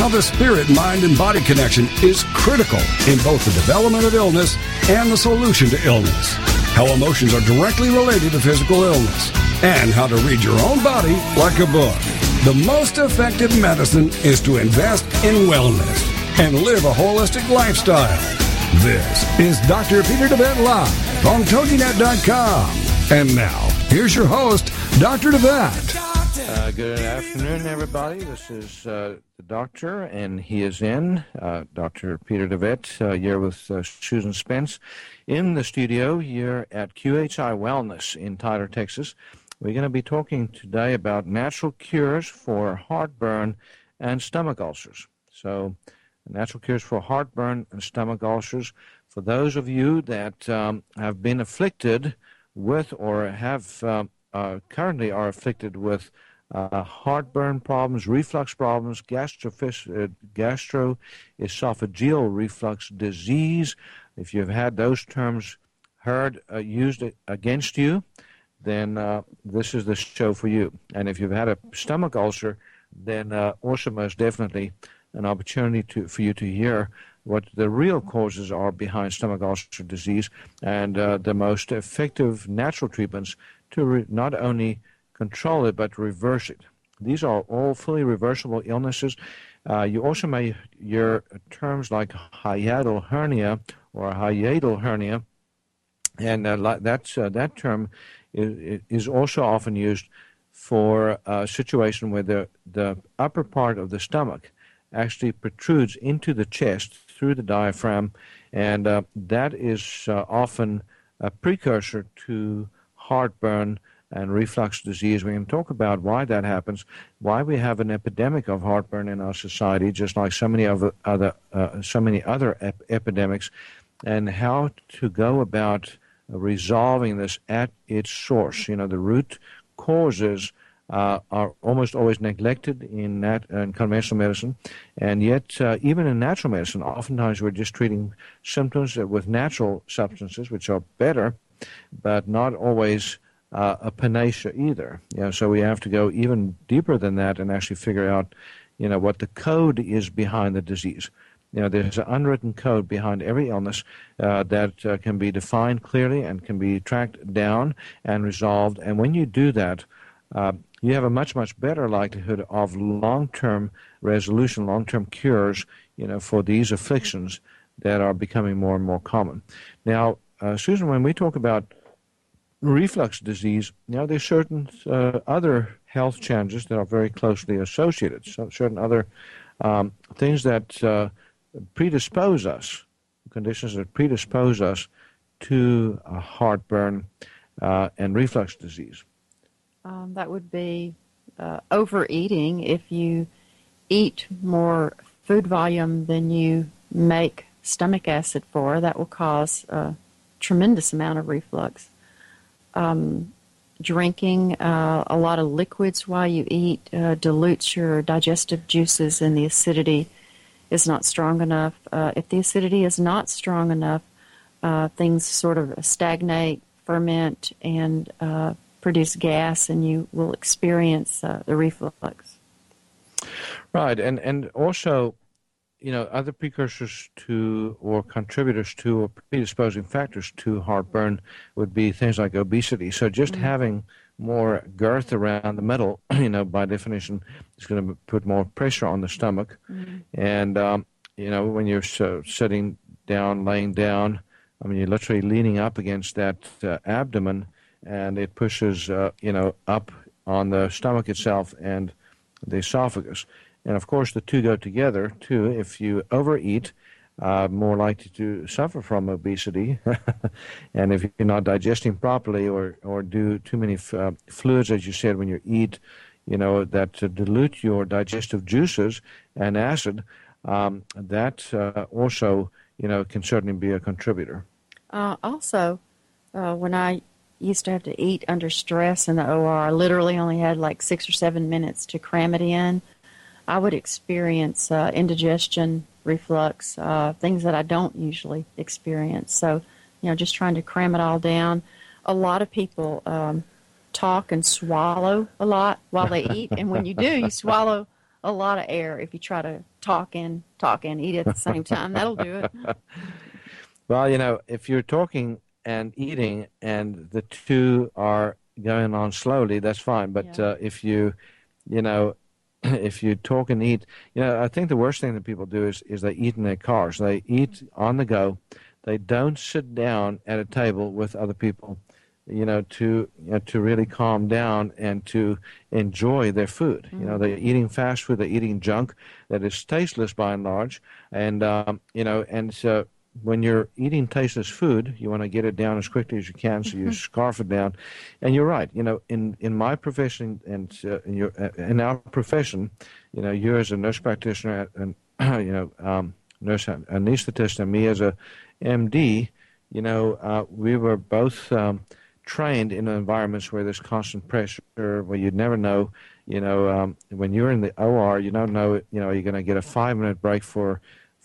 how the spirit, mind, and body connection is critical in both the development of illness and the solution to illness, how emotions are directly related to physical illness, and how to read your own body like a book. The most effective medicine is to invest in wellness and live a holistic lifestyle. This is Dr. Peter DeVette Live on TogiNet.com. And now, here's your host, Dr. DeVette. Uh, good afternoon, everybody. This is uh, the doctor, and he is in, uh, Dr. Peter DeVette, uh, here with uh, Susan Spence in the studio here at QHI Wellness in Tyler, Texas. We're going to be talking today about natural cures for heartburn and stomach ulcers. So, natural cures for heartburn and stomach ulcers. For those of you that um, have been afflicted with or have uh, currently are afflicted with uh, heartburn problems, reflux problems, uh, gastroesophageal reflux disease. If you've had those terms heard uh, used against you, then uh, this is the show for you. And if you've had a stomach ulcer, then uh, also most definitely an opportunity to, for you to hear what the real causes are behind stomach ulcer disease and uh, the most effective natural treatments to re- not only control it, but reverse it. These are all fully reversible illnesses. Uh, you also may hear terms like hiatal hernia or hiatal hernia, and uh, that's, uh, that term is, is, also often used for a situation where the, the upper part of the stomach actually protrudes into the chest through the diaphragm, and uh, that is uh, often a precursor to heartburn and reflux disease. We can talk about why that happens, why we have an epidemic of heartburn in our society, just like so many other, other uh, so many other ep- epidemics, and how to go about resolving this at its source. You know, the root causes. Uh, are almost always neglected in, nat- in conventional medicine, and yet uh, even in natural medicine, oftentimes we're just treating symptoms with natural substances, which are better, but not always uh, a panacea either. You know, so we have to go even deeper than that and actually figure out, you know, what the code is behind the disease. You know, there's an unwritten code behind every illness uh, that uh, can be defined clearly and can be tracked down and resolved. And when you do that, uh, you have a much, much better likelihood of long-term resolution, long-term cures, you know, for these afflictions that are becoming more and more common. Now, uh, Susan, when we talk about reflux disease, now there's certain uh, other health challenges that are very closely associated. So certain other um, things that uh, predispose us, conditions that predispose us to heartburn uh, and reflux disease. Um, that would be uh, overeating. If you eat more food volume than you make stomach acid for, that will cause a tremendous amount of reflux um, drinking uh, a lot of liquids while you eat uh, dilutes your digestive juices and the acidity is not strong enough. Uh, if the acidity is not strong enough, uh, things sort of stagnate, ferment, and uh, produce gas, and you will experience uh, the reflux. Right, and and also you know, other precursors to or contributors to or predisposing factors to heartburn would be things like obesity. So just mm-hmm. having more girth around the middle, you know, by definition, is going to put more pressure on the stomach. Mm-hmm. And, um, you know, when you're so sitting down, laying down, I mean, you're literally leaning up against that uh, abdomen, and it pushes, uh, you know, up on the stomach itself and the esophagus. And of course, the two go together too. If you overeat, uh, more likely to suffer from obesity. and if you're not digesting properly or, or do too many f- uh, fluids, as you said, when you eat, you know, that uh, dilute your digestive juices and acid, um, that uh, also, you know, can certainly be a contributor. Uh, also, when I used to have to eat under stress in the OR, I literally only had like six or seven minutes to cram it in. I would experience indigestion reflux, uh, things that I don't usually experience. So, you know, just trying to cram it all down. A lot of people um, talk and swallow a lot while they eat, and when you do, you swallow a lot of air. If you try to talk and talk and eat at the same time, that'll do it. Well, you know, if you're talking and eating, and the two are going on slowly, that's fine. But yeah. uh, if you, you know, if you talk and eat, you know, I think the worst thing that people do is, is they eat in their cars. They eat on the go. They don't sit down at a table with other people, you know, to you know, to really calm down and to enjoy their food. Mm-hmm. You know, mm-hmm. they're eating fast food. They're eating junk that is tasteless by and large, and um, you know, and so when you're eating tasteless food, you want to get it down as quickly as you can, so you mm-hmm. scarf it down. And you're right. You know, in in my profession and uh, in your uh, in our profession, you know, you as a nurse practitioner and you know um, nurse anesthetist, and me as a MD, you know, uh, we were both um, trained in environments where there's constant pressure, where you'd never know. You know, um, when you're in the OR, you don't know. You know, you're going to get a five minute break for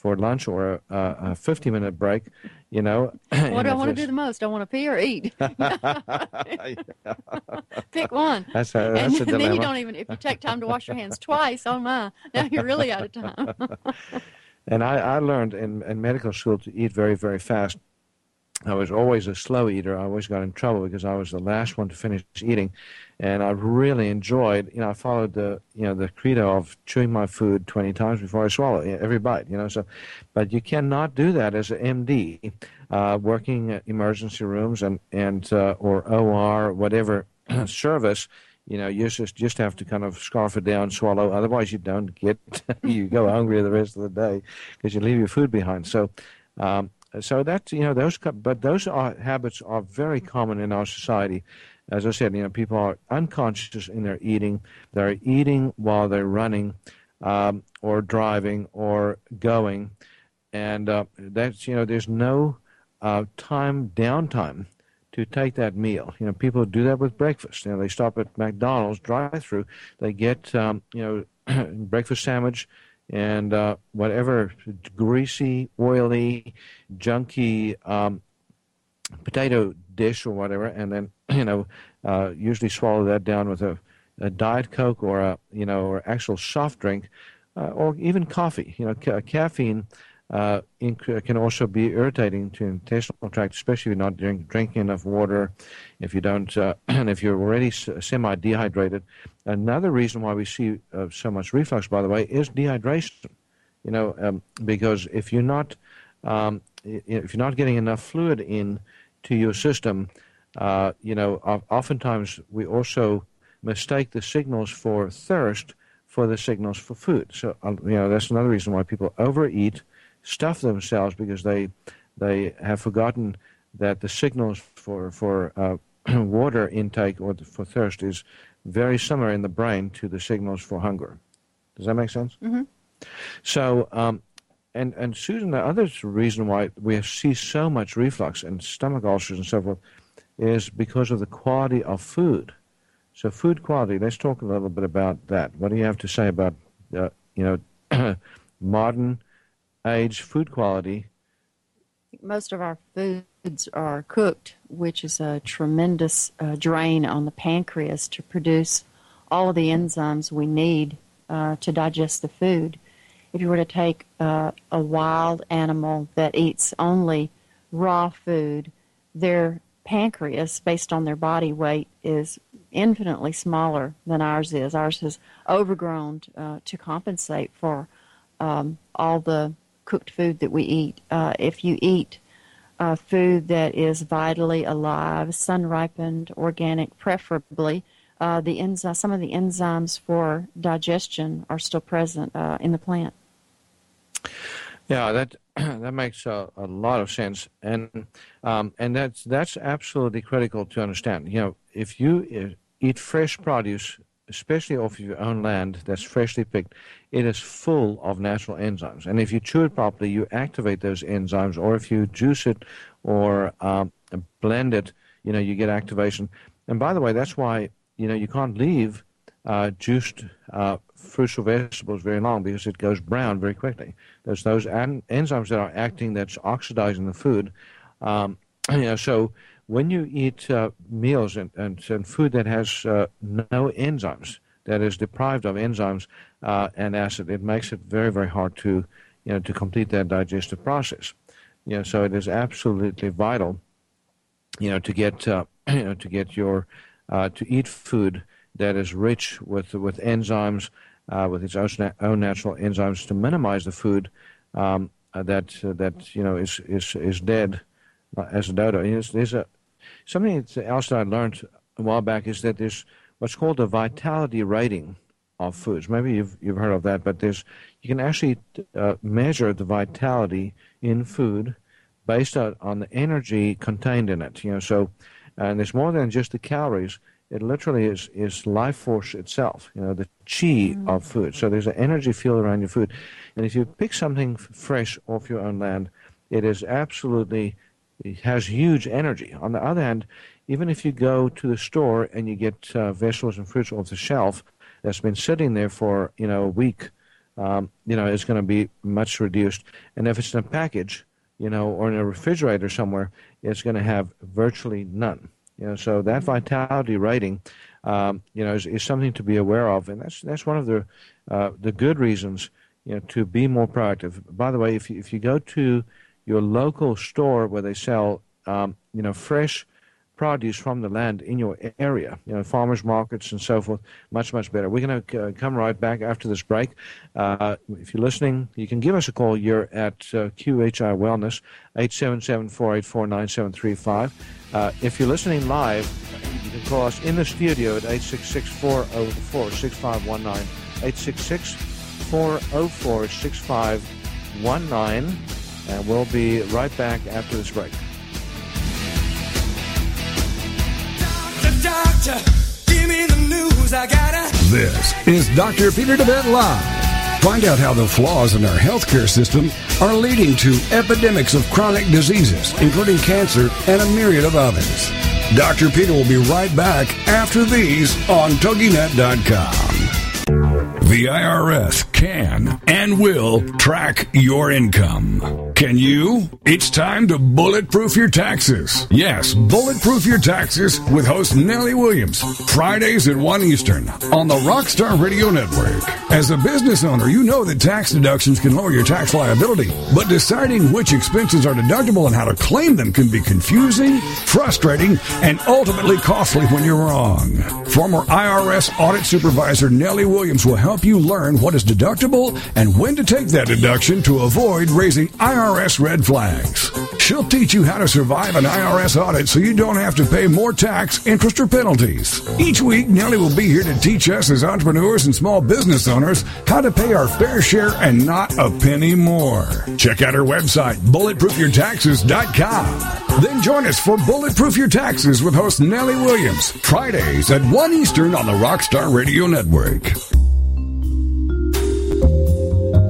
for lunch or a, a 50 minute break, you know. What do I want to do the most? I want to pee or eat. Pick one. That's a, that's and, a then you don't even, if you take time to wash your hands twice, oh my, now you're really out of time. and I, I learned in, in medical school to eat very, very fast. I was always a slow eater. I always got in trouble because I was the last one to finish eating, and I really enjoyed. You know, I followed the you know the credo of chewing my food twenty times before I swallow every bite. You know, so but you cannot do that as an MD, uh, working at emergency rooms and and uh, or OR whatever service. You know, you just just have to kind of scarf it down, swallow. Otherwise, you don't get you go hungry the rest of the day because you leave your food behind. So. Um, so that's you know those but those are habits are very common in our society. As i said you know people are unconscious in their eating. They're eating while they're running um, or driving or going. And uh, that's you know there's no uh, time downtime to take that meal. You know people do that with breakfast. You know they stop at mcdonald's drive through they get um, you know breakfast sandwich and uh, whatever greasy, oily, junky um, potato dish or whatever, and then you know uh, usually swallow that down with a, a, diet coke or a you know or actual soft drink, uh, or even coffee. You know, ca- caffeine uh, inc- can also be irritating to intestinal tract, especially if you're not drink, drinking enough water, if you don't, uh, and if you're already semi dehydrated. Another reason why we see uh, so much reflux, by the way, is dehydration. You know, um, because if you're not um, if you're not getting enough fluid in to your system, uh, you know, oftentimes we also mistake the signals for thirst for the signals for food. So, uh, you know, that's another reason why people overeat stuff themselves because they they have forgotten that the signals for for uh, water intake or for thirst is very similar in the brain to the signals for hunger. Does that make sense? Mm-hmm. So, um, and and Susan, the other reason why we see so much reflux and stomach ulcers and so forth is because of the quality of food. So, food quality. Let's talk a little bit about that. What do you have to say about uh, you know modern age food quality. Most of our foods are cooked, which is a tremendous uh, drain on the pancreas to produce all of the enzymes we need uh, to digest the food. If you were to take uh, a wild animal that eats only raw food, their pancreas, based on their body weight, is infinitely smaller than ours is. Ours is overgrown uh, to compensate for um, all the cooked food that we eat. Uh, if you eat uh, food that is vitally alive, sun ripened, organic, preferably. Uh, the enzy- some of the enzymes for digestion are still present uh, in the plant. Yeah, that that makes a, a, lot of sense, and um, and that's that's absolutely critical to understand. You know, if you eat fresh produce, especially off your own land that's freshly picked, it is full of natural enzymes. And if you chew it properly, you activate those enzymes. Or if you juice it or um, blend it, you know, you get activation. And by the way, that's why you know you can't leave uh, juiced uh, fruits or vegetables very long because it goes brown very quickly. There's those an- enzymes that are acting that's oxidizing the food. Um, you know, so when you eat uh, meals and, and, and, food that has uh, no enzymes, that is deprived of enzymes uh, and acid, it makes it very, very hard to, you know, to complete that digestive process. You know, so it is absolutely vital, you know, to get, uh, you know, to get your, uh, to eat food that is rich with with enzymes, uh, with its own, natural enzymes to minimize the food um, that that you know is is is dead as a dodo. There's a Something else that I learned a while back is that there's what's called the vitality rating of foods. Maybe you've you've heard of that, but there's you can actually uh, measure the vitality in food based on, on the energy contained in it. You know, so and there's more than just the calories. It literally is is life force itself. You know, the chi mm. of food. So there's an energy field around your food, and if you pick something fresh off your own land, it is absolutely it has huge energy. On the other hand, even if you go to the store and you get uh, vegetables and fruits off the shelf that's been sitting there for you know a week, um, you know it's going to be much reduced. And if it's in a package, you know, or in a refrigerator somewhere, it's going to have virtually none. You know, so that vitality rating, um, you know, is, is something to be aware of, and that's that's one of the uh, the good reasons, you know, to be more proactive. By the way, if you, if you go to your local store where they sell, um, you know, fresh produce from the land in your area, you know, farmers markets and so forth, much, much better. We're going to uh, come right back after this break. Uh, if you're listening, you can give us a call. You're at uh, QHI Wellness, 877-484-9735. Uh, if you're listening live, you can call us in the studio at 866-404-6519, 866-404-6519 and we'll be right back after this break. Doctor, doctor, this is Dr. Peter DeVette Live. Find out how the flaws in our healthcare system are leading to epidemics of chronic diseases, including cancer and a myriad of others. Dr. Peter will be right back after these on TogiNet.com. The IRS can and will track your income. Can you? It's time to bulletproof your taxes. Yes, bulletproof your taxes with host Nellie Williams. Fridays at 1 Eastern on the Rockstar Radio Network. As a business owner, you know that tax deductions can lower your tax liability, but deciding which expenses are deductible and how to claim them can be confusing, frustrating, and ultimately costly when you're wrong. Former IRS audit supervisor Nellie Williams will help you learn what is deductible and when to take that deduction to avoid raising IRS red flags. She'll teach you how to survive an IRS audit so you don't have to pay more tax, interest, or penalties. Each week, Nellie will be here to teach us as entrepreneurs and small business owners how to pay our fair share and not a penny more. Check out her website, bulletproofyourtaxes.com. Then join us for Bulletproof Your Taxes with host Nellie Williams, Fridays at 1 Eastern on the Rockstar Radio Network.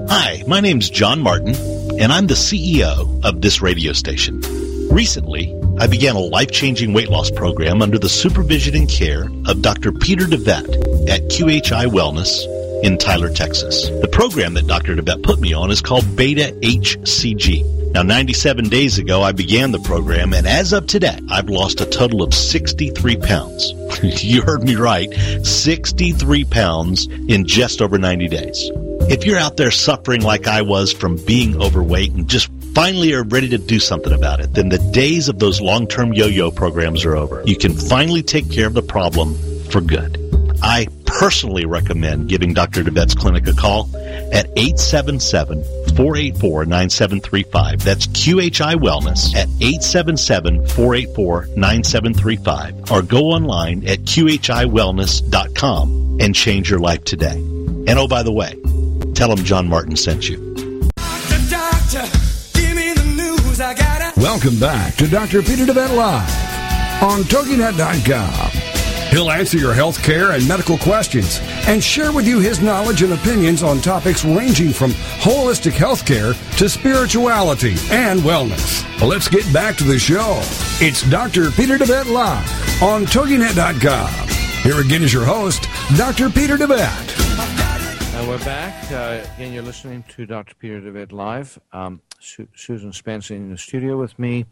Hi, my name's John Martin, and I'm the CEO of this radio station. Recently, I began a life-changing weight loss program under the supervision and care of Dr. Peter DeVette at QHI Wellness in Tyler, Texas. The program that Dr. DeVette put me on is called Beta HCG. Now, 97 days ago, I began the program, and as of today, I've lost a total of 63 pounds. you heard me right, 63 pounds in just over 90 days. If you're out there suffering like I was from being overweight and just finally are ready to do something about it, then the days of those long-term yo-yo programs are over. You can finally take care of the problem for good. I personally recommend giving Dr. DeVette's clinic a call at 877-484-9735. That's QHI Wellness at 877-484-9735 or go online at qhiwellness.com and change your life today. And oh, by the way, tell them John Martin sent you. Doctor, Welcome back to Dr. Peter DeVette Live on TogiNet.com. He'll answer your health care and medical questions and share with you his knowledge and opinions on topics ranging from holistic health care to spirituality and wellness. Let's get back to the show. It's Dr. Peter DeVette Live on TogiNet.com. Here again is your host, Dr. Peter DeVette. We're back. Uh, again, you're listening to Dr. Peter DeVette Live. Um, Su- Susan Spence in the studio with me.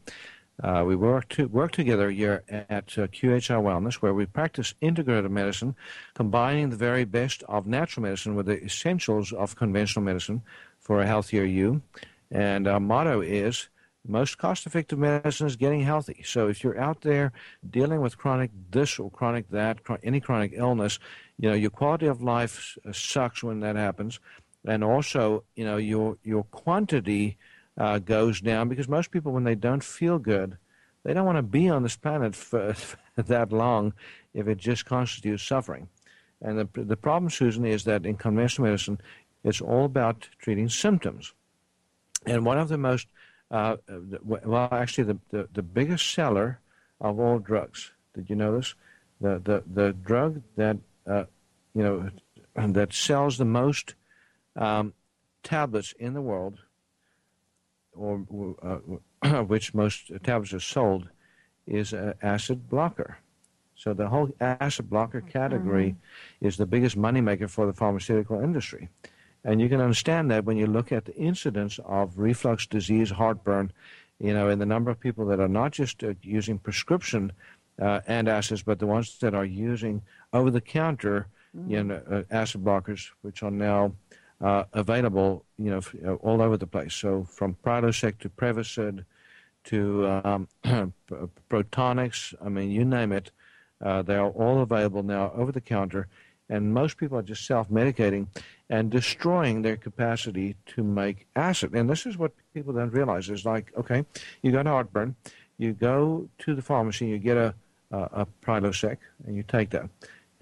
Uh, we work to work together here at uh, QHI Wellness, where we practice integrative medicine, combining the very best of natural medicine with the essentials of conventional medicine for a healthier you. And our motto is most cost-effective medicine is getting healthy. So if you're out there dealing with chronic this or chronic that, any chronic illness, you know your quality of life sucks when that happens, and also you know your your quantity uh, goes down because most people, when they don't feel good, they don't want to be on this planet for, for that long if it just constitutes suffering. And the, the problem, Susan, is that in conventional medicine, it's all about treating symptoms. And one of the most, uh, well, actually, the, the, the, biggest seller of all drugs, did you know this? The, the, the drug that, uh, you know, that sells the most um, tablets in the world or uh, which most tablets are sold, is an acid blocker. So the whole acid blocker category mm-hmm. is the biggest moneymaker for the pharmaceutical industry. And you can understand that when you look at the incidence of reflux disease, heartburn, you know, and the number of people that are not just uh, using prescription uh, antacids, but the ones that are using over-the-counter, mm-hmm. you know, uh, acid blockers, which are now uh, available, you know, uh, all over the place. So from Prilosec to Prevacid to um, Protonix, I mean, you name it, uh, they are all available now over the counter. And most people are just self-medicating and destroying their capacity to make acid. And this is what people don't realize. Is like, okay, you got heartburn, you go to the pharmacy, you get a, a, a Prilosec, and you take that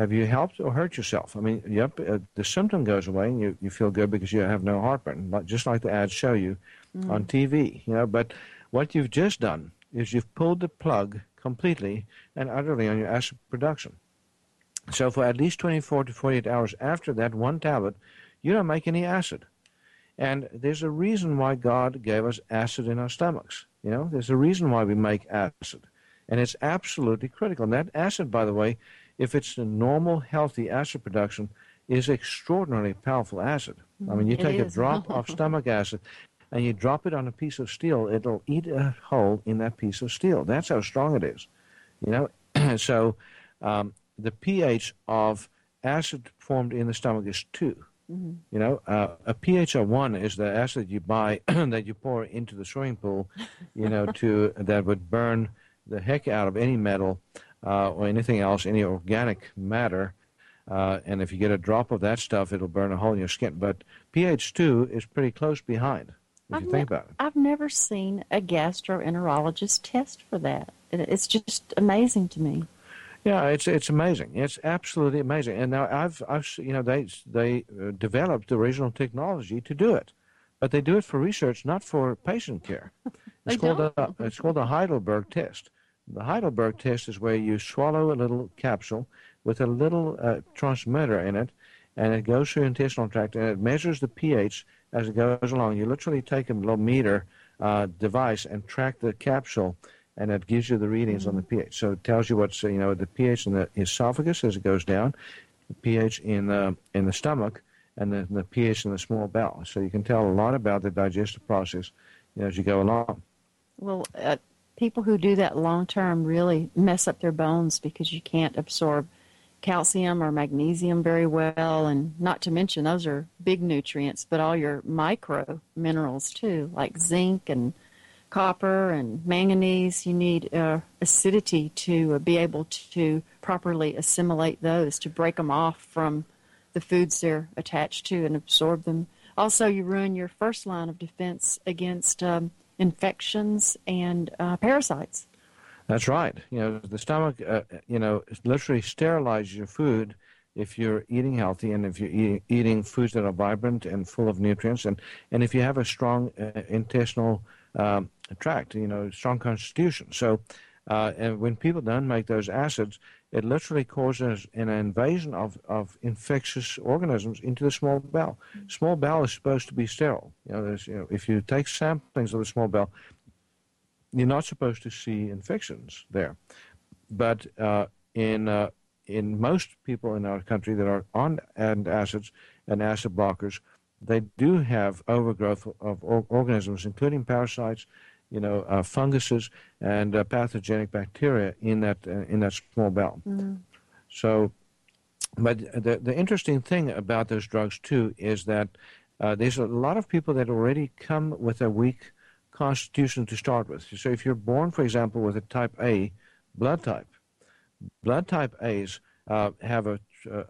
have you helped or hurt yourself? I mean, yep, uh, the symptom goes away and you, you feel good because you have no heartburn, just like the ads show you mm. on TV, you know. But what you've just done is you've pulled the plug completely and utterly on your acid production. So for at least 24 to 48 hours after that one tablet, you don't make any acid. And there's a reason why God gave us acid in our stomachs. You know, there's a reason why we make acid. And it's absolutely critical. And that acid, by the way, if it's the normal, healthy acid production, is extraordinarily powerful acid. I mean, you it take is. a drop of stomach acid and you drop it on a piece of steel, it'll eat a hole in that piece of steel. That's how strong it is. You know, so um, the pH of acid formed in the stomach is 2 mm-hmm. You know, uh, a pH of one is the acid you buy that you pour into the swimming pool. You know, to that would burn the heck out of any metal uh, or anything else, any organic matter. Uh, and if you get a drop of that stuff, it'll burn a hole in your skin. But pH 2 is pretty close behind, if I've you think ne- about it. I've never seen a gastroenterologist test for that. It's just amazing to me. Yeah, it's it's amazing. It's absolutely amazing. And now I've I've you know they they uh, developed the original technology to do it, but they do it for research, not for patient care. It's called a it's called a Heidelberg test. The Heidelberg test is where you swallow a little capsule with a little uh, transmitter in it, and it goes through your intestinal tract and it measures the pH as it goes along. You literally take a little meter uh, device and track the capsule, and it gives you the readings mm-hmm. on the pH. So it tells you what's you know the pH in the esophagus as it goes down, the pH in the in the stomach, and the, the pH in the small bowel. So you can tell a lot about the digestive process you know, as you go along. Well, uh, people who do that long term really mess up their bones because you can't absorb calcium or magnesium very well and not to mention those are big nutrients but all your micro minerals too like zinc and copper and manganese you need uh, acidity to uh, be able to properly assimilate those to break them off from the foods they're attached to and absorb them. Also, you ruin your first line of defense against um, infections and uh, parasites. That's right. You know, the stomach, uh, you know, literally sterilizes your food if you're eating healthy and if you're eating, eating foods that are vibrant and full of nutrients, and, and if you have a strong uh, intestinal um, tract, you know, strong constitution. So, uh, and when people don't make those acids, it literally causes an invasion of, of infectious organisms into the small bowel. Small bowel is supposed to be sterile. You know, you know, if you take samplings of the small bowel, you're not supposed to see infections there. But uh, in uh, in most people in our country that are on antacids and acid blockers, they do have overgrowth of organisms, including parasites, you know, uh, funguses and uh, pathogenic bacteria in that uh, in that small bowel. Mm-hmm. So, but the the interesting thing about those drugs too is that uh, there's a lot of people that already come with a weak constitution to start with. So, if you're born, for example, with a type A blood type, blood type A's uh, have a,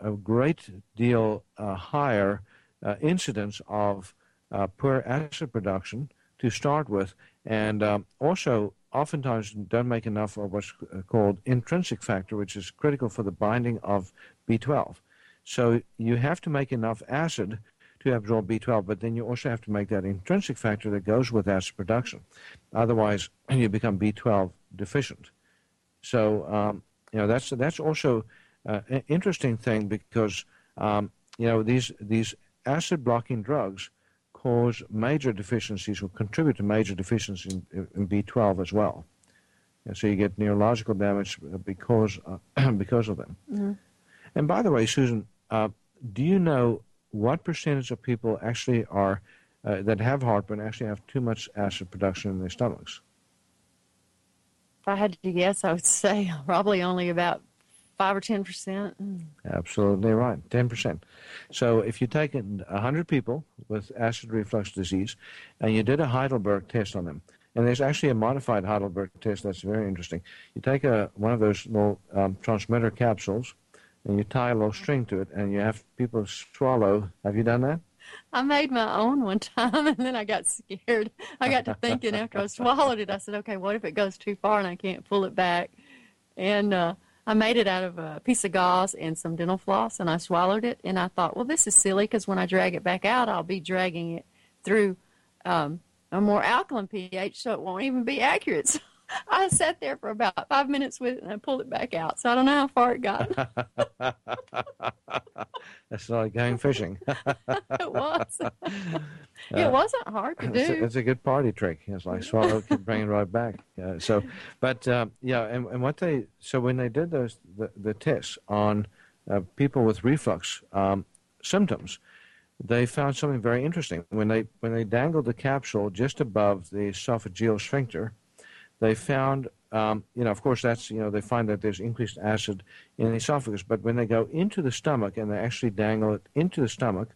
a great deal uh, higher uh, incidence of uh, poor acid production to start with, and um, also oftentimes don't make enough of what's called intrinsic factor, which is critical for the binding of B12. So you have to make enough acid to absorb B12, but then you also have to make that intrinsic factor that goes with acid production. Otherwise, you become B12 deficient. So um, you know that's that's also uh, an interesting thing because um, you know these these acid blocking drugs cause major deficiencies or contribute to major deficiencies in, in B12 as well. And so you get neurological damage because uh, because of them. Mm-hmm. And by the way, Susan, uh, do you know what percentage of people actually are uh, that have heartburn actually have too much acid production in their stomachs? If I had to guess, I would say probably only about five or ten percent. Absolutely right, ten percent. So if you take a hundred people with acid reflux disease, and you did a Heidelberg test on them, and there's actually a modified Heidelberg test that's very interesting. You take a one of those little um, transmitter capsules, and you tie a little string to it, and you have people swallow. Have you done that? I made my own one time, and then I got scared. I got to thinking after I swallowed it, I said, "Okay, what if it goes too far and I can't pull it back?" And uh, I made it out of a piece of gauze and some dental floss, and I swallowed it. And I thought, well, this is silly because when I drag it back out, I'll be dragging it through um, a more alkaline pH, so it won't even be accurate. So I sat there for about five minutes with it, and I pulled it back out. So I don't know how far it got. That's like going fishing. it was. it wasn't hard to do. It's a, it's a, good party trick. It's like swallow, keep bringing it right back. Yeah, so, but uh, yeah, and, and what they so when they did those the, the tests on uh, people with reflux um, symptoms, they found something very interesting. When they when they dangled the capsule just above the esophageal sphincter, they found um, you know, of course, that's you know they find that there's increased acid in the esophagus, but when they go into the stomach and they actually dangle it into the stomach,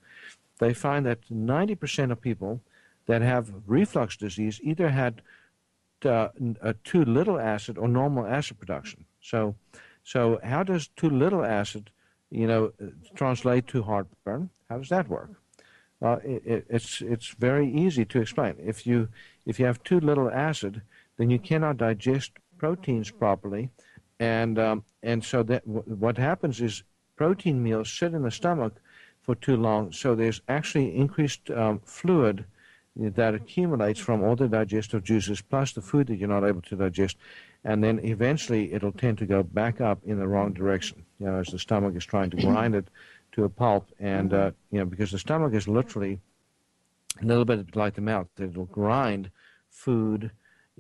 they find that 90% of people that have reflux disease either had uh, too little acid or normal acid production. So, so how does too little acid, you know, translate to heartburn? How does that work? Uh, it, it's it's very easy to explain. If you if you have too little acid, then you cannot digest proteins properly, and um, and so that w- what happens is protein meals sit in the stomach for too long, so there's actually increased um, fluid that accumulates from all the digestive juices plus the food that you're not able to digest, and then eventually it'll tend to go back up in the wrong direction. You know, as the stomach is trying to grind it to a pulp, and uh, you know because the stomach is literally a little bit like the mouth; it'll grind food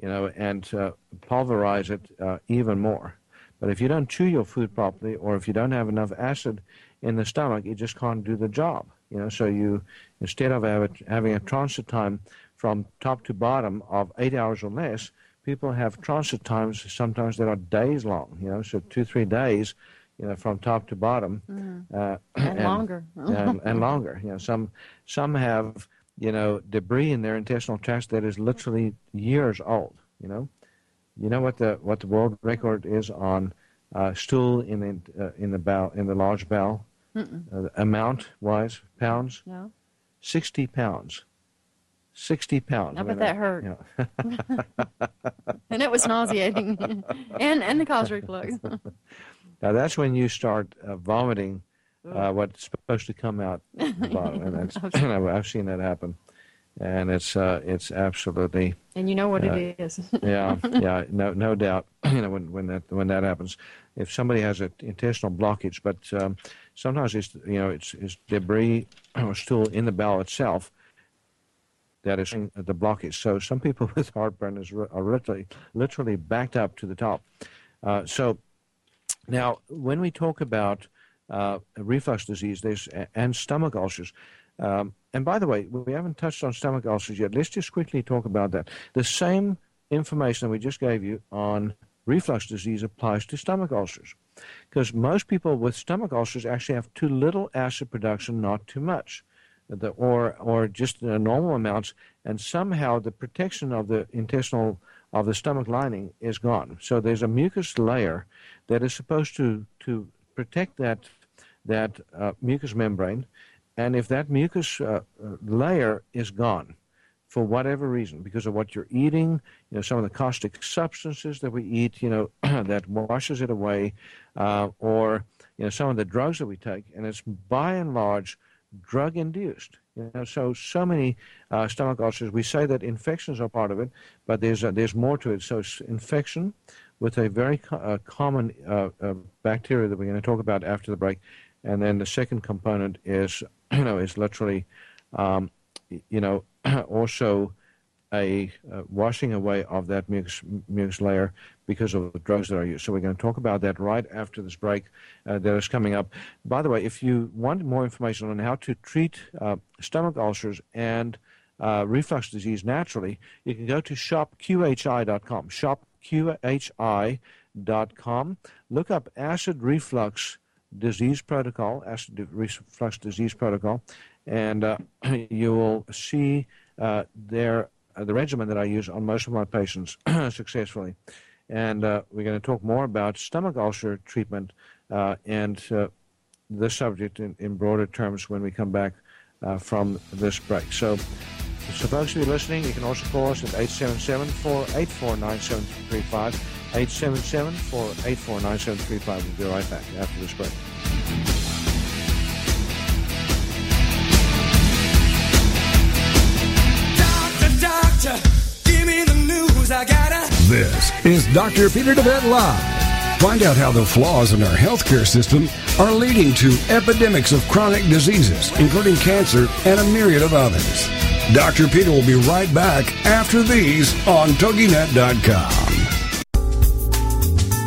you know, and uh, pulverize it uh, even more. But if you don't chew your food properly, or if you don't have enough acid in the stomach, you just can't do the job. You know, so you instead of having a transit time from top to bottom of eight hours or less, people have transit times sometimes that are days long. You know, so two three days. You know, from top to bottom, mm. uh, and, and, longer, and, and longer. You know, some some have you know, debris in their intestinal tract that is literally years old. You know, you know what the what the world record is on uh, stool in the uh, in the bowel in the large bowel? Uh, amount wise, pounds, No. sixty pounds. Sixty pounds. I bet mean, that hurt. you know, And it was nauseating. and and the cause reflux. now that's when you start uh, vomiting uh, what's supposed to come out the bottom, and that's, I've seen that happen, and it's uh, it's absolutely and you know what Yeah. it is. yeah yeah no no doubt you know when when that when that happens if somebody has an intestinal blockage but um, sometimes it's you know it's, it's debris or stool in the bowel itself that is the blockage so some people with heartburn is, are literally literally backed up to the top uh, so now when we talk about uh, reflux disease there's and stomach ulcers um, and by the way, we haven't touched on stomach ulcers yet. Let's just quickly talk about that. The same information that we just gave you on reflux disease applies to stomach ulcers. Because most people with stomach ulcers actually have too little acid production, not too much, the, or, or just normal amounts, and somehow the protection of the intestinal, of the stomach lining is gone. So there's a mucus layer that is supposed to, to protect that, that uh, mucous membrane and if that mucus uh, uh, layer is gone for whatever reason, because of what you're eating, you know, some of the caustic substances that we eat, you know, that washes it away, uh, or you know, some of the drugs that we take, and it's by and large drug induced. You know, so so many uh, stomach ulcers. We say that infections are part of it, but there's uh, there's more to it. So it's infection with a very co- uh, common uh, uh, bacteria that we're going to talk about after the break, and then the second component is you know is literally um, you know also a uh, washing away of that mucus, mucus layer because of the drugs that are used. So we're going to talk about that right after this break uh, that is coming up. By the way, if you want more information on how to treat uh, stomach ulcers and reflux disease naturally, you can go to shopqhi.com. Shopqhi.com. Look up acid reflux disease protocol, acid reflux disease protocol, and uh, you will see uh, there uh, the regimen that I use on most of my patients successfully. And uh, we're going to talk more about stomach ulcer treatment uh, and uh, this subject in, in broader terms when we come back from this break. So, so folks, if you're listening, you can also call us at 877-484-9735. 877-484-9735. We'll be right back after this break. Doctor, doctor, give me the news. I gotta. This is Dr. Peter DeVette Live. Find out how the flaws in our healthcare system are leading to epidemics of chronic diseases, including cancer and a myriad of others. Dr. Peter will be right back after these on TogiNet.com.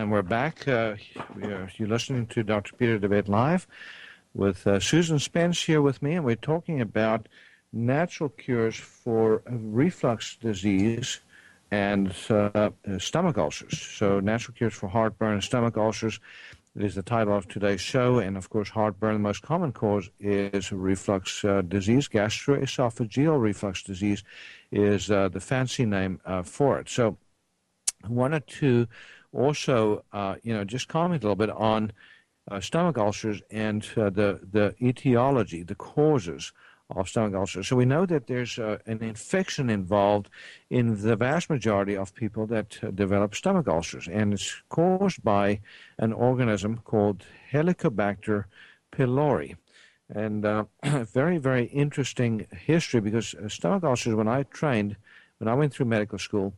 And we're back. Uh, you're listening to Dr. Peter DeVette Live with uh, Susan Spence here with me, and we're talking about natural cures for reflux disease and uh, stomach ulcers. So, natural cures for heartburn and stomach ulcers is the title of today's show. And of course, heartburn, the most common cause is reflux uh, disease. Gastroesophageal reflux disease is uh, the fancy name uh, for it. So, wanted to also, uh, you know, just comment a little bit on uh, stomach ulcers and uh, the the etiology, the causes of stomach ulcers. So we know that there's uh, an infection involved in the vast majority of people that uh, develop stomach ulcers, and it's caused by an organism called Helicobacter pylori. And uh, very, very interesting history because stomach ulcers, when I trained, when I went through medical school,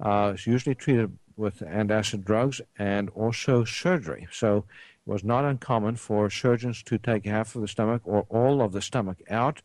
uh, it's usually treated with antacid drugs and also surgery. So it was not uncommon for surgeons to take half of the stomach or all of the stomach out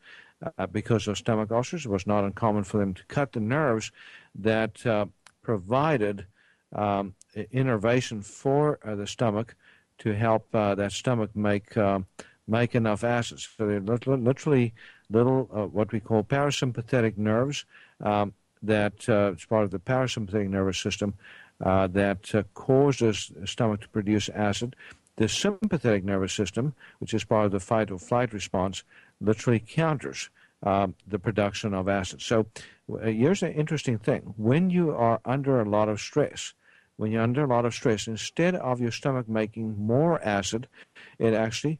uh, because of stomach ulcers. It was not uncommon for them to cut the nerves that uh, provided um, innervation for uh, the stomach to help uh, that stomach make um, make enough acids. So they're literally little uh, what we call parasympathetic nerves um, that uh, is part of the parasympathetic nervous system uh, that uh, causes stomach to produce acid. The sympathetic nervous system, which is part of the fight or flight response, literally counters um, the production of acid. So uh, here's an interesting thing. When you are under a lot of stress, when you're under a lot of stress, instead of your stomach making more acid, it actually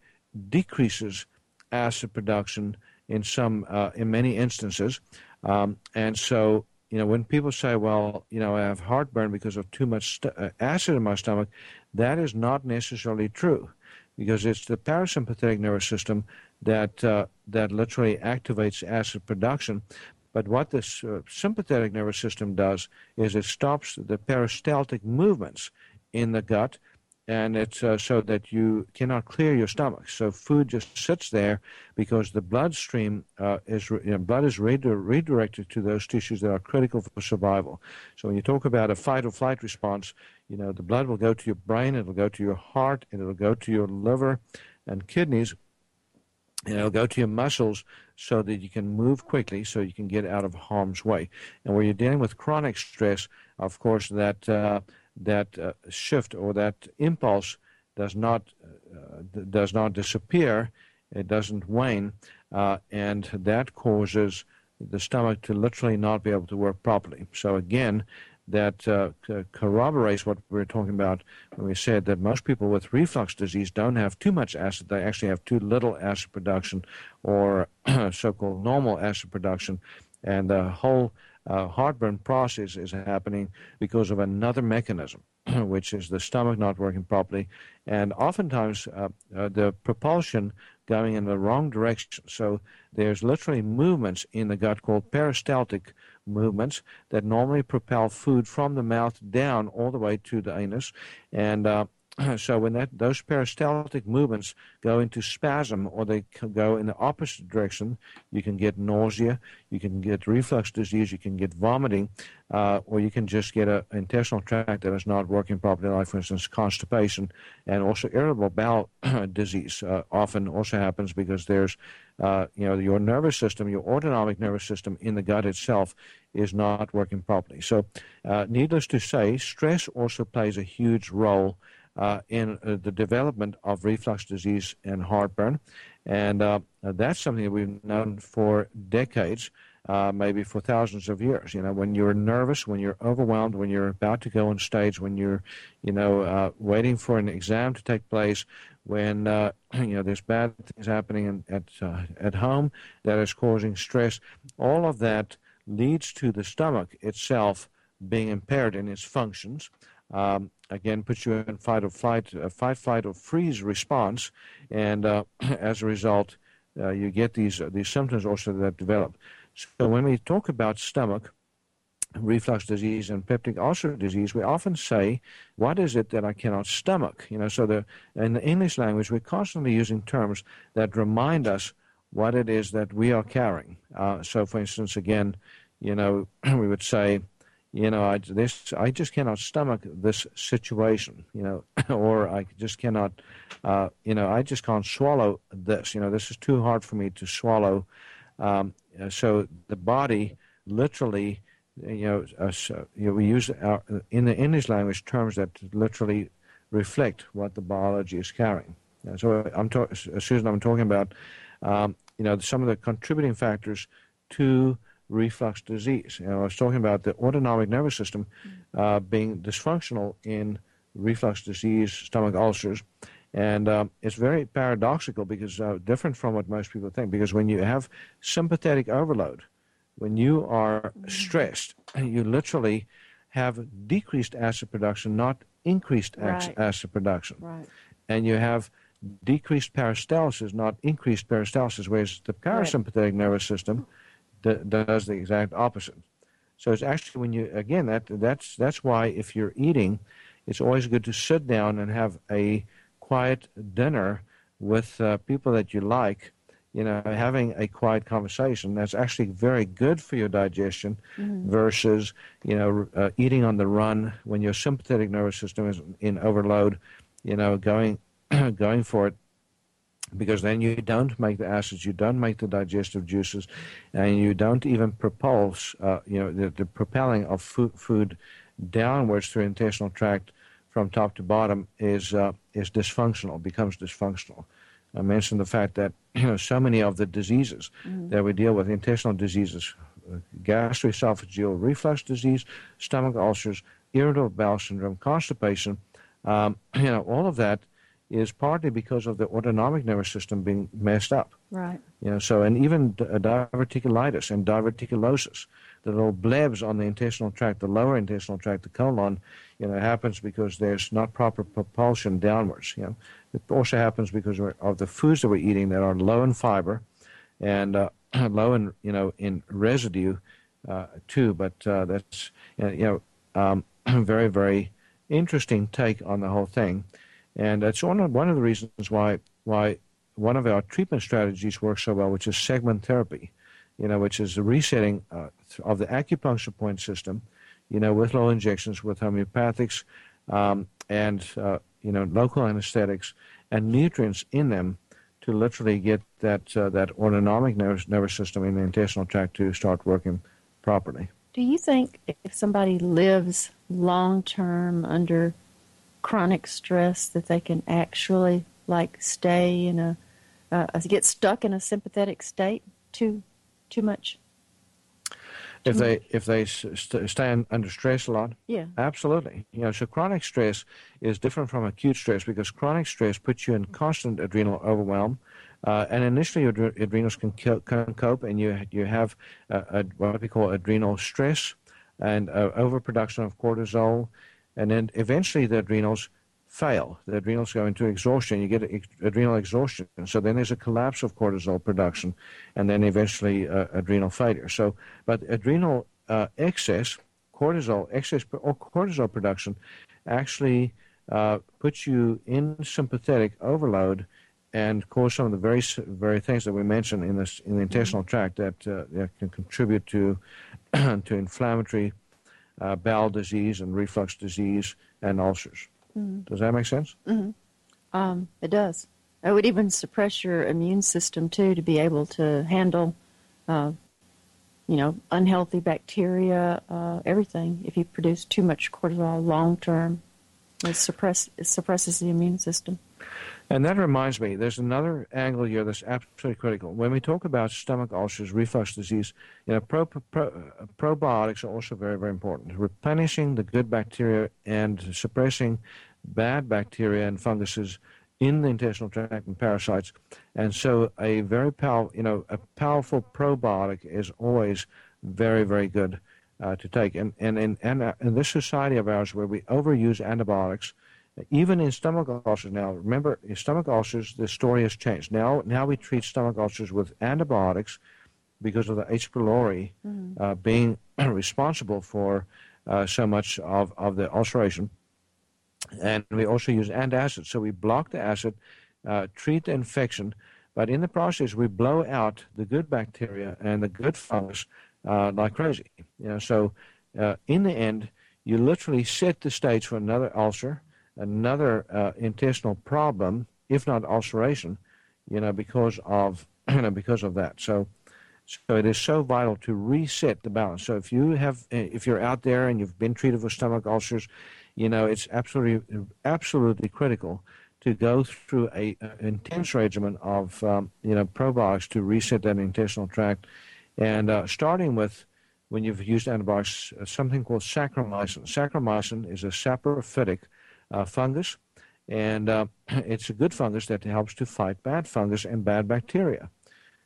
decreases acid production in some, uh, in many instances. Um, and so you know, when people say, well, you know, I have heartburn because of too much st- uh, acid in my stomach, that is not necessarily true because it's the parasympathetic nervous system that, uh, that literally activates acid production. But what this uh, sympathetic nervous system does is it stops the peristaltic movements in the gut and it's uh, so that you cannot clear your stomach. So food just sits there because the bloodstream uh, is you know, blood is redirected to those tissues that are critical for survival. So when you talk about a fight or flight response, you know the blood will go to your brain, it'll go to your heart, and it'll go to your liver and kidneys, and it'll go to your muscles so that you can move quickly, so you can get out of harm's way. And where you're dealing with chronic stress, of course, that uh, that uh, shift or that impulse does not uh, does not disappear, it doesn't wane, uh, and that causes the stomach to literally not be able to work properly. So again, that uh, corroborates what we were talking about when we said that most people with reflux disease don't have too much acid; they actually have too little acid production, or so-called normal acid production, and the whole uh, heartburn process is happening because of another mechanism, which is the stomach not working properly, and oftentimes uh, uh, the propulsion going in the wrong direction. So there's literally movements in the gut called peristaltic movements that normally propel food from the mouth down all the way to the anus, and uh, so when that those peristaltic movements go into spasm or they go in the opposite direction, you can get nausea, you can get reflux disease, you can get vomiting, uh, or you can just get an intestinal tract that is not working properly, like for instance constipation, and also irritable bowel disease. Uh, often also happens because there's uh, you know your nervous system, your autonomic nervous system in the gut itself is not working properly. So, uh, needless to say, stress also plays a huge role uh, in uh, the development of reflux disease and heartburn. And uh, that's something that we've known for decades. Uh, maybe for thousands of years. You know, when you're nervous, when you're overwhelmed, when you're about to go on stage, when you're, you know, uh, waiting for an exam to take place, when uh, you know there's bad things happening in, at at home that is causing stress, all of that leads to the stomach itself being impaired in its functions. Um, again, puts you in fight or flight, uh, fight, flight, or freeze response, and uh, as a result, uh, you get these uh, these symptoms also that develop. So when we talk about stomach reflux disease and peptic ulcer disease, we often say, "What is it that I cannot stomach?" You know, so the in the English language, we're constantly using terms that remind us what it is that we are carrying. Uh, so, for instance, again, you know, we would say, you know, I this I just cannot stomach this situation, you know, or I just cannot, uh, you know, I just can't swallow this. You know, this is too hard for me to swallow. Um, so the body literally, you know, uh, so, you know we use our, in the English language terms that literally reflect what the biology is carrying. so I'm Susan, I'm talking about, um, you know, some of the contributing factors to reflux disease. You know, I was talking about the autonomic nervous system uh, being dysfunctional in reflux disease, stomach ulcers. And um, it's very paradoxical because uh, different from what most people think. Because when you have sympathetic overload, when you are stressed, you literally have decreased acid production, not increased Right. acid production. Right. And you have decreased peristalsis, not increased peristalsis, whereas the parasympathetic nervous system does the exact opposite. So it's actually when you again that that's that's why if you're eating, it's always good to sit down and have a quiet dinner with uh, people that you like. You know, having a quiet conversation that's actually very good for your digestion versus you know uh, eating on the run when your sympathetic nervous system is in overload. You know, going going for it because then you don't make the acids, you don't make the digestive juices, and you don't even propulse, uh, you know, the, the propelling of food, food downwards through the intestinal tract from top to bottom is uh, is dysfunctional, becomes dysfunctional. I mentioned the fact that you know so many of the diseases that we deal with, intestinal diseases, uh, gastroesophageal reflux disease, stomach ulcers, irritable bowel syndrome, constipation, um, you know, all of that is partly because of the autonomic nervous system being messed up. Right. You know, so and even uh, diverticulitis and diverticulosis, the little blebs on the intestinal tract, the lower intestinal tract, the colon, you know, happens because there's not proper propulsion downwards. You know, it also happens because of the foods that we're eating that are low in fiber, and uh, low in you know in residue uh, too. But uh, that's you know um, very very interesting take on the whole thing, and that's one of one of the reasons why why one of our treatment strategies works so well, which is segment therapy. You know, which is the resetting uh, of the acupuncture point system. You know, with low injections, with homeopathics, um, and uh, you know local anesthetics and nutrients in them to literally get that uh, that autonomic nervous, nervous system in the intestinal tract to start working properly. Do you think if somebody lives long term under chronic stress that they can actually like stay in a uh, get stuck in a sympathetic state too too much? If they if they st- stay under stress a lot, Yeah. absolutely. You know, so chronic stress is different from acute stress because chronic stress puts you in constant adrenal overwhelm. Uh, and initially, your adre- adrenals can, co- can cope, and you you have uh, a, what we call adrenal stress and uh, overproduction of cortisol, and then eventually the adrenals fail. The adrenals go into exhaustion. You get ex- adrenal exhaustion, so then there's a collapse of cortisol production, and then eventually uh, adrenal failure. So, but adrenal uh, excess, cortisol excess or cortisol production, actually uh, puts you in sympathetic overload and cause some of the very very things that we mentioned in this in the intestinal tract that, uh, that can contribute to to inflammatory uh, bowel disease and reflux disease and ulcers. Does that make sense? Um, it does. It would even suppress your immune system too to be able to handle, uh, you know, unhealthy bacteria, uh, everything. If you produce too much cortisol long term, it suppress it suppresses the immune system. And that reminds me, there's another angle here that's absolutely critical. When we talk about stomach ulcers, reflux disease, you know, pro, pro, probiotics are also very, very important. Replenishing the good bacteria and suppressing bad bacteria and funguses in the intestinal tract and parasites. And so, a very powerful, you know, a powerful probiotic is always very, very good uh, to take. And, and, and, and uh, in this society of ours where we overuse antibiotics, even in stomach ulcers now, remember, in stomach ulcers, the story has changed. Now, now we treat stomach ulcers with antibiotics because of the H. pylori mm-hmm. uh, being responsible for uh, so much of, of the ulceration. And we also use antacids. So we block the acid, uh, treat the infection, but in the process, we blow out the good bacteria and the good fungus uh, like crazy. You know, so uh, in the end, you literally set the stage for another ulcer, another uh, intestinal problem, if not ulceration, you know, because of you know because of that. So. So it is so vital to reset the balance. So if you have, if you're out there and you've been treated for stomach ulcers, you know it's absolutely, absolutely critical to go through a, a intense regimen of um, you know probiotics to reset that intestinal tract, and uh, starting with when you've used antibiotics, uh, something called saccharomycin. Saccharomycin is a saprophytic uh, fungus, and uh, it's a good fungus that helps to fight bad fungus and bad bacteria.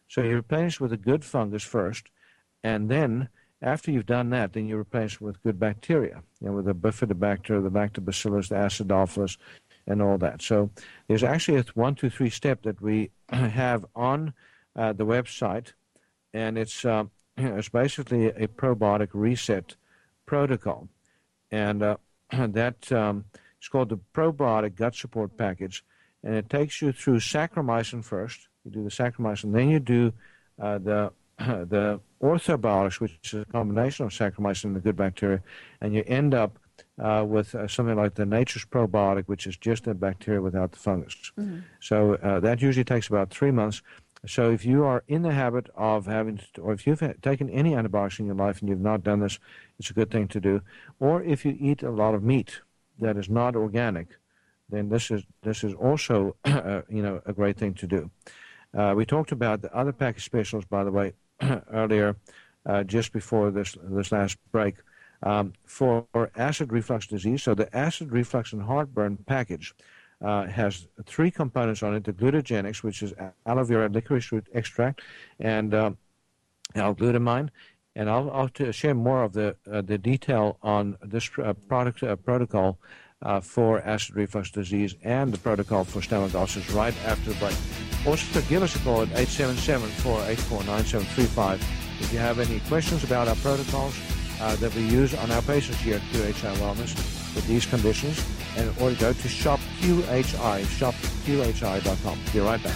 So you replenish with a good fungus first, and then after you've done that, then you replenish with good bacteria, you know, with the bifidobacter, the lactobacillus, the acidophilus, and all that. So there's actually a one, two, three step that we have on uh, the website, and it's uh, it's basically a probiotic reset protocol, and uh, that um, it's called the probiotic gut support package, and it takes you through saccharomycin first. You do the saccharomycin, then you do uh, the the orthobiotics, which is a combination of saccharomycin and the good bacteria, and you end up uh, with uh, something like the Nature's Probiotic, which is just a bacteria without the fungus. Mm-hmm. So uh, that usually takes about three months. So if you are in the habit of having, to, or if you've taken any antibiotics in your life and you've not done this, it's a good thing to do. Or if you eat a lot of meat that is not organic, then this is this is also uh, you know a great thing to do. Uh, we talked about the other package specials, by the way, earlier, uh, just before this this last break um, for acid reflux disease. So the acid reflux and heartburn package uh, has three components on it: the glutagenics, which is aloe vera licorice root extract, and uh, L-glutamine. And I'll, I'll share more of the uh, the detail on this uh, product uh, protocol uh, for acid reflux disease and the protocol for stomach ulcers right after the break. Also, give us a call at 877-484-9735 if you have any questions about our protocols uh, that we use on our patients here at QHI Wellness with these conditions, and or go to shopqhi, shopqhi.com. Be right back.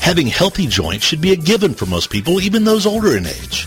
Having healthy joints should be a given for most people, even those older in age.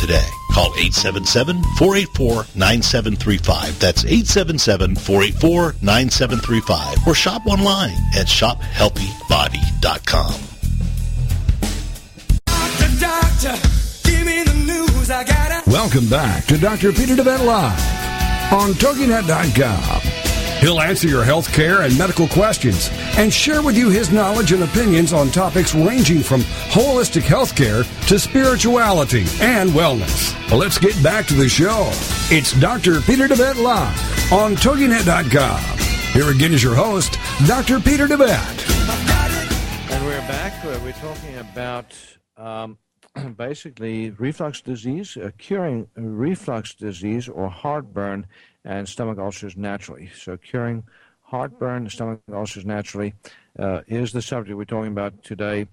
today. Call 877-484-9735. That's 877-484-9735. Or shop online at shophealthybody.com. Doctor, doctor, give me the news. I gotta. Welcome back to Dr. Peter DeVette Live on TogiNet.com. He'll answer your health care and medical questions and share with you his knowledge and opinions on topics ranging from holistic health care to spirituality and wellness. Let's get back to the show. It's Dr. Peter DeVette Live on TogiNet.com. Here again is your host, Dr. Peter DeVette. And we're back. Uh, We're talking about um, basically reflux disease, uh, curing reflux disease or heartburn and stomach ulcers naturally. So, curing heartburn, stomach ulcers naturally uh, is the subject we're talking about today.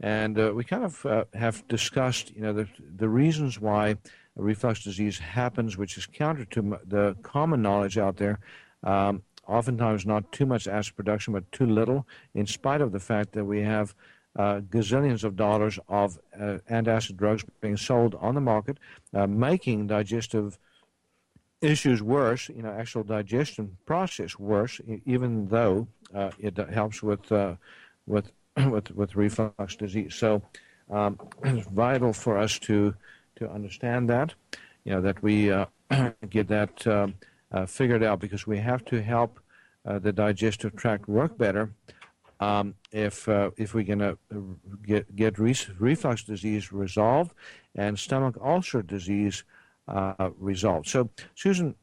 And uh, we kind of uh, have discussed, you know, the, the reasons why reflux disease happens, which is counter to the common knowledge out there. Um, oftentimes, not too much acid production, but too little, in spite of the fact that we have uh, gazillions of dollars of uh, antacid drugs being sold on the market, uh, making digestive issues worse, you know, actual digestion process worse, even though uh, it helps with uh, with with with reflux disease. So um, it's vital for us to to understand that, you know, that we uh, get that um, uh, figured out because we have to help uh, the digestive tract work better. Um, if uh, if we're going to get get re- reflux disease resolved and stomach ulcer disease uh, resolved. So, Susan,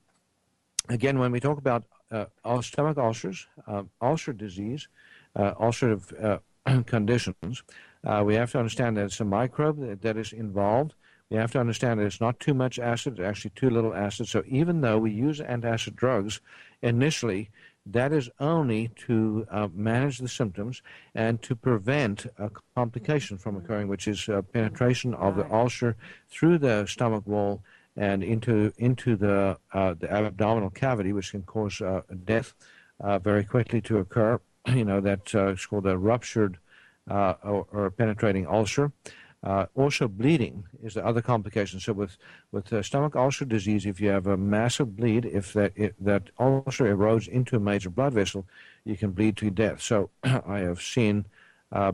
again, when we talk about uh, stomach ulcers, uh, ulcer disease, uh, ulcerative uh, conditions, uh, we have to understand that it's a microbe that, that is involved. We have to understand that it's not too much acid, it's actually too little acid. So even though we use antacid drugs initially, that is only to uh, manage the symptoms and to prevent a complication from occurring, which is uh, penetration of the ulcer through the stomach wall and into into the uh, the abdominal cavity, which can cause uh, death uh, very quickly to occur. You know that uh, called a ruptured uh, or, or penetrating ulcer. Uh, also, bleeding is the other complication. So, with with stomach ulcer disease, if you have a massive bleed, if that if that ulcer erodes into a major blood vessel, you can bleed to death. So, I have seen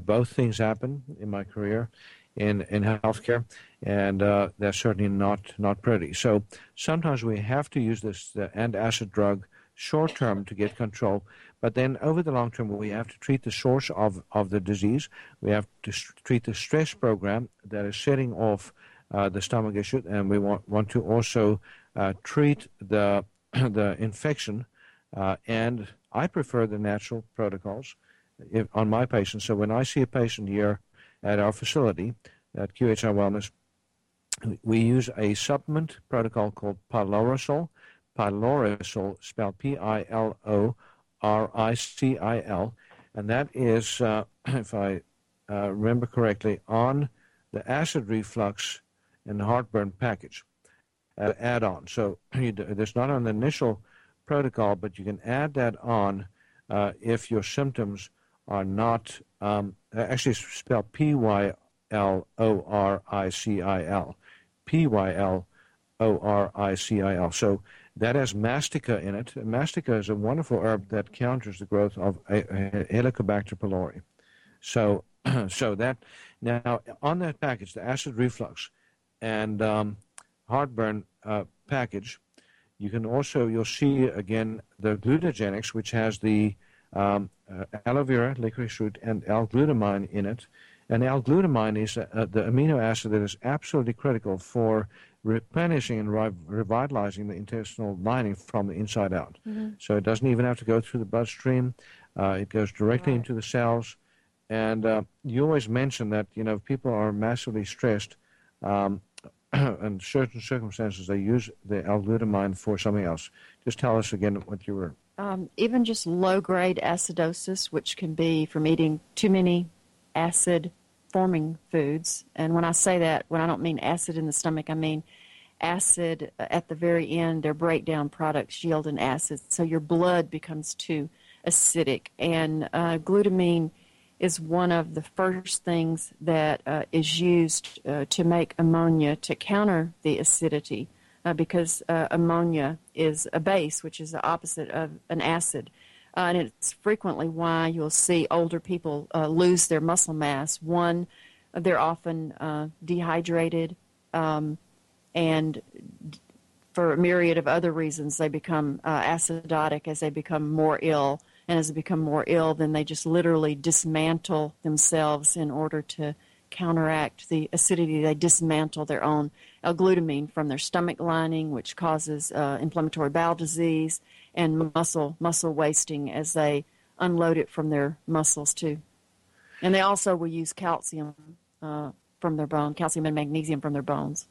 both things happen in my career in in healthcare, and uh, they're certainly not not pretty. So, sometimes we have to use this uh, antacid drug short term to get control. But then over the long term, we have to treat the source of, of the disease. We have to s- treat the stress program that is setting off uh, the stomach issue, and we want, want to also uh, treat the, the infection. Uh, and I prefer the natural protocols if, on my patients. So when I see a patient here at our facility at QHI Wellness, we use a supplement protocol called Pyloricil. Pyloricil, spelled P-I-L-O-R-I-C-I-L, and that is, uh, if I uh, remember correctly, on the acid reflux and heartburn package uh, add-on. So you d- there's not an initial protocol, but you can add that on uh, if your symptoms are not um, actually it's spelled P-Y-L-O-R-I-C-I-L, P-Y-L-O-R-I-C-I-L. So that has mastica in it. Mastica is a wonderful herb that counters the growth of Helicobacter pylori. So, so that now on that package, the acid reflux and um, heartburn uh, package, you can also you'll see again the glutagenics, which has the um, uh, aloe vera, licorice root, and L-glutamine in it. And L-glutamine is uh, the amino acid that is absolutely critical for replenishing and re- revitalizing the intestinal lining from the inside out. So it doesn't even have to go through the bloodstream. Uh, it goes directly Right. into the cells. And uh, you always mention that you know if people are massively stressed, um, in certain circumstances they use the L-glutamine for something else. Just tell us again what you were. Um, even just low grade acidosis, which can be from eating too many acid forming foods. And when I say that, when I don't mean acid in the stomach, I mean acid at the very end. Their breakdown products yield an acid, so your blood becomes too acidic. And uh, glutamine is one of the first things that uh, is used uh, to make ammonia to counter the acidity uh, because uh, ammonia is a base, which is the opposite of an acid. Uh, and it's frequently why you'll see older people uh, lose their muscle mass. One, they're often dehydrated, um, and for a myriad of other reasons, they become acidotic as they become more ill and as they become more ill, then they just literally dismantle themselves in order to counteract the acidity. They dismantle their own L-glutamine from their stomach lining, which causes uh, inflammatory bowel disease and muscle muscle wasting as they unload it from their muscles too. And they also will use calcium uh, from their bone, calcium and magnesium from their bones.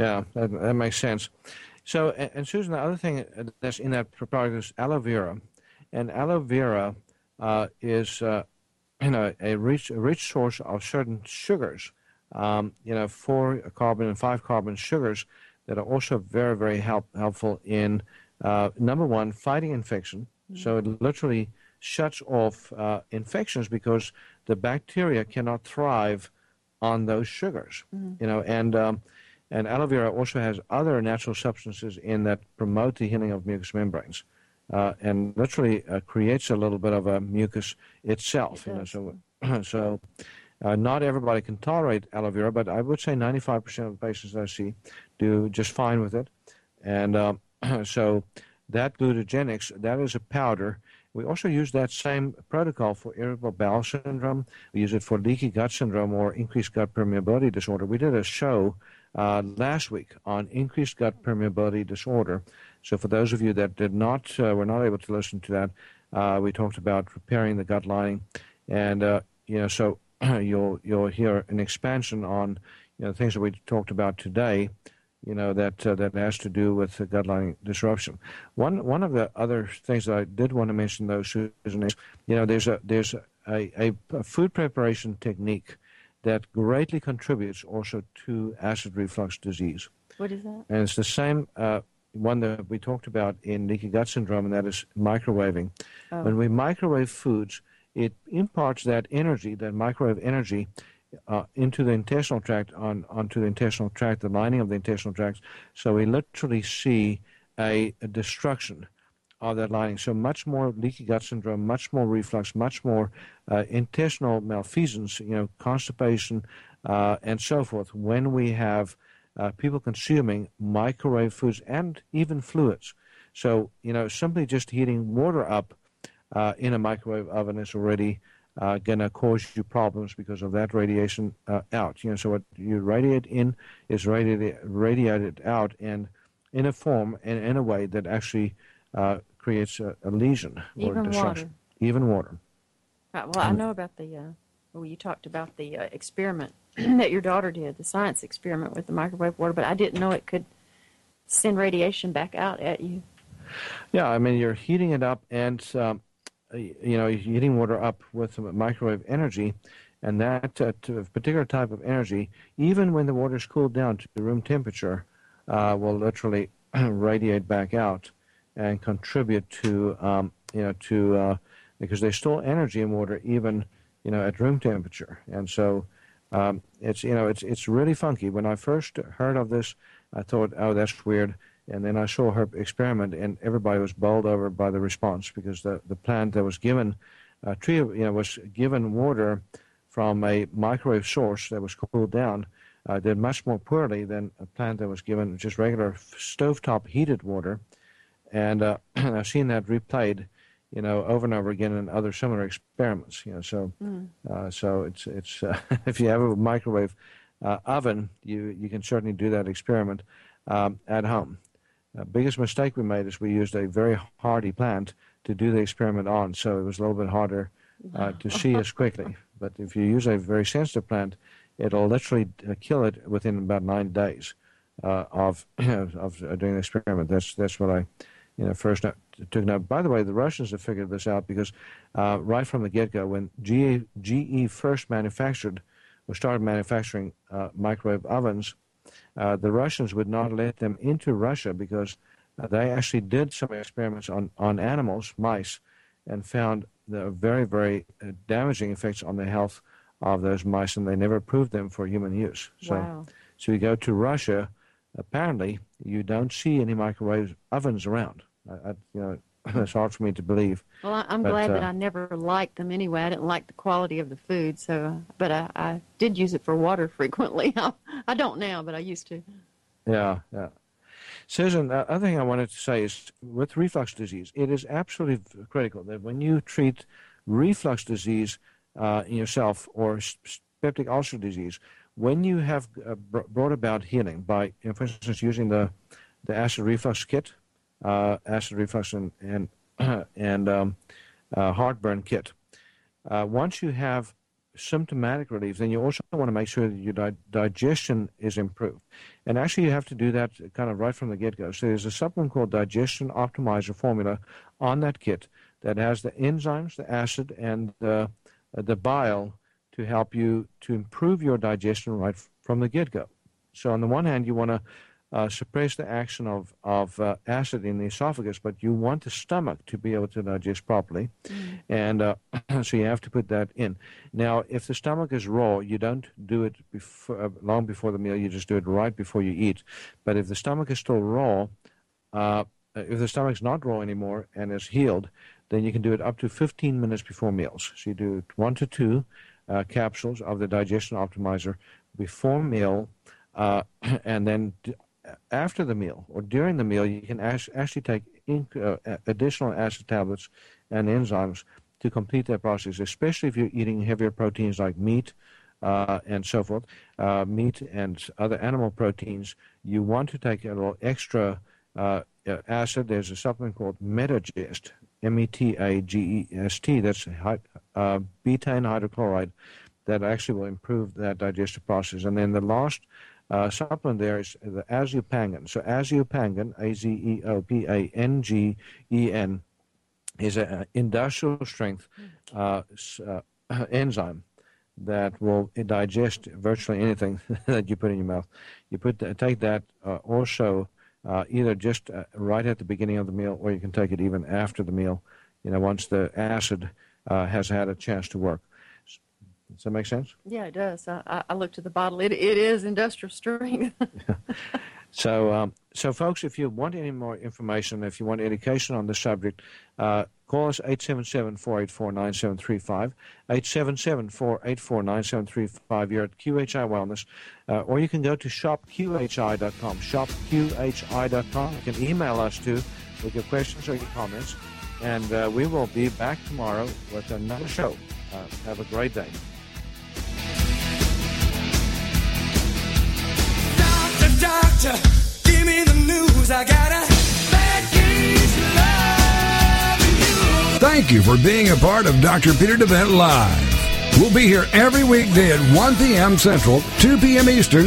Yeah, that, that makes sense. So, and, Susan, the other thing that's in that product is aloe vera. And aloe vera uh, is uh, you know a rich a rich source of certain sugars, um, you know four carbon and five carbon sugars that are also very very help, helpful in uh, number one fighting infection. Mm-hmm. So it literally shuts off uh, infections because the bacteria cannot thrive on those sugars. Mm-hmm. You know and um, and aloe vera also has other natural substances in that promote the healing of mucous membranes uh, and literally uh, creates a little bit of a mucus itself. It you know, so so uh, not everybody can tolerate aloe vera, but I would say 95% of the patients I see do just fine with it. And um, so that Glutagenics, that is a powder. We also use that same protocol for irritable bowel syndrome. We use it for leaky gut syndrome or increased gut permeability disorder. We did a show uh, last week on increased gut permeability disorder. So for those of you that did not uh, were not able to listen to that, uh, we talked about repairing the gut lining, and uh, you know so you'll you'll hear an expansion on you know things that we talked about today. You know that uh, that has to do with the gut lining disruption. One one of the other things that I did want to mention, though, Susan, is you know there's a there's a, a, a food preparation technique that greatly contributes also to acid reflux disease. What is that? And it's the same uh, one that we talked about in leaky gut syndrome, and that is microwaving. Oh. When we microwave foods, it imparts that energy, that microwave energy, uh, into the intestinal tract, on onto the intestinal tract, the lining of the intestinal tract. So we literally see a, a destruction of that lining. So much more leaky gut syndrome, much more reflux, much more uh, intestinal malfeasance, you know, constipation, uh, and so forth. When we have uh, people consuming microwave foods and even fluids, so you know, simply just heating water up uh, in a microwave oven is already uh, going to cause you problems because of that radiation uh, out. You know, so what you radiate in is radiated radiated out, and in a form and in a way that actually uh, creates a, a, lesion or Even destruction. Water. Even water. Right, well, I know about the. Uh, well, you talked about the uh, experiment that your daughter did, the science experiment with the microwave water, but I didn't know it could send radiation back out at you. Yeah, I mean, you're heating it up, and um, you know, heating water up with some microwave energy, and that uh, particular type of energy, even when the water is cooled down to room temperature, uh, will literally radiate back out and contribute to um, you know to uh, because they store energy in water even you know at room temperature, and so um, it's you know it's it's really funky. When I first heard of this, I thought, oh, that's weird. And then I saw her experiment, and everybody was bowled over by the response because the, the plant that was given, uh, tree, you know, was given water from a microwave source that was cooled down, uh, did much more poorly than a plant that was given just regular stovetop heated water. And uh, I've seen that replayed, you know, over and over again in other similar experiments. You know, so mm. uh, so it's it's uh, if you have a microwave uh, oven, you you can certainly do that experiment um, at home. The biggest mistake we made is we used a very hardy plant to do the experiment on, so it was a little bit harder uh, to see as quickly. But if you use a very sensitive plant, it'll literally uh, kill it within about nine days uh, of of doing the experiment. That's that's what I you know, first took note. By the way, the Russians have figured this out because uh, right from the get-go, when GE, GE first manufactured or started manufacturing uh, microwave ovens, uh, the Russians would not let them into Russia because they actually did some experiments on, on animals, mice, and found the very, very uh, damaging effects on the health of those mice, and they never approved them for human use. So, wow. so you go to Russia, apparently you don't see any microwave ovens around. I, I, you know, it's hard for me to believe. Well, I'm But, glad that uh, I never liked them anyway. I didn't like the quality of the food, so but I, I did use it for water frequently. I, I don't now, but I used to. Yeah, yeah. Susan, the other thing I wanted to say is with reflux disease, it is absolutely critical that when you treat reflux disease uh, in yourself or peptic ulcer disease, when you have uh, br- brought about healing by, for instance, using the, the acid reflux kit, uh, acid reflux and, and, um, uh, heartburn kit, uh, once you have symptomatic relief, then you also want to make sure that your di- digestion is improved. And actually, you have to do that kind of right from the get go. So, there's a supplement called Digestion Optimizer Formula on that kit that has the enzymes, the acid, and the, the bile to help you to improve your digestion right from the get go. So, on the one hand, you want to uh, suppress the action of, of uh, acid in the esophagus, but you want the stomach to be able to digest properly. And uh, so you have to put that in. Now, if the stomach is raw, you don't do it before, uh, long before the meal, you just do it right before you eat. But if the stomach is still raw, uh, if the stomach's not raw anymore and is healed, then you can do it up to 15 minutes before meals. So you do one to two uh, capsules of the digestion optimizer before meal, uh, and then after the meal or during the meal, you can actually take uh, a- additional acid tablets and enzymes to complete that process, especially if you're eating heavier proteins like meat uh, and so forth, uh, meat and other animal proteins. You want to take a little extra uh, uh, acid. There's a supplement called Metagest, M-E-T-A-G-E-S-T. That's hy- uh, betaine hydrochloride that actually will improve that digestive process. And then the last uh, supplement there is the azeopangen. So azeopangen, A-Z-E-O-P-A-N-G-E-N, is an industrial strength uh, uh, enzyme that will digest virtually anything that you put in your mouth. You put th- take that uh, also uh, either just uh, right at the beginning of the meal, or you can take it even after the meal. You know, once the acid uh, has had a chance to work. Does that make sense? Yeah, it does. I, I- I looked at the bottle. It it is industrial strength. So, um, so folks, if you want any more information, if you want education on the subject, uh, call us 877-484-9735, 877-484-9735. You're at QHI Wellness, uh, or you can go to shopqhi.com, shopqhi.com. You can email us too with your questions or your comments, and uh, we will be back tomorrow with another show. Uh, have a great day. Thank you for being a part of Dr. Peter DeVette Live. We'll be here every weekday at 1 p.m. Central, 2 p.m. Eastern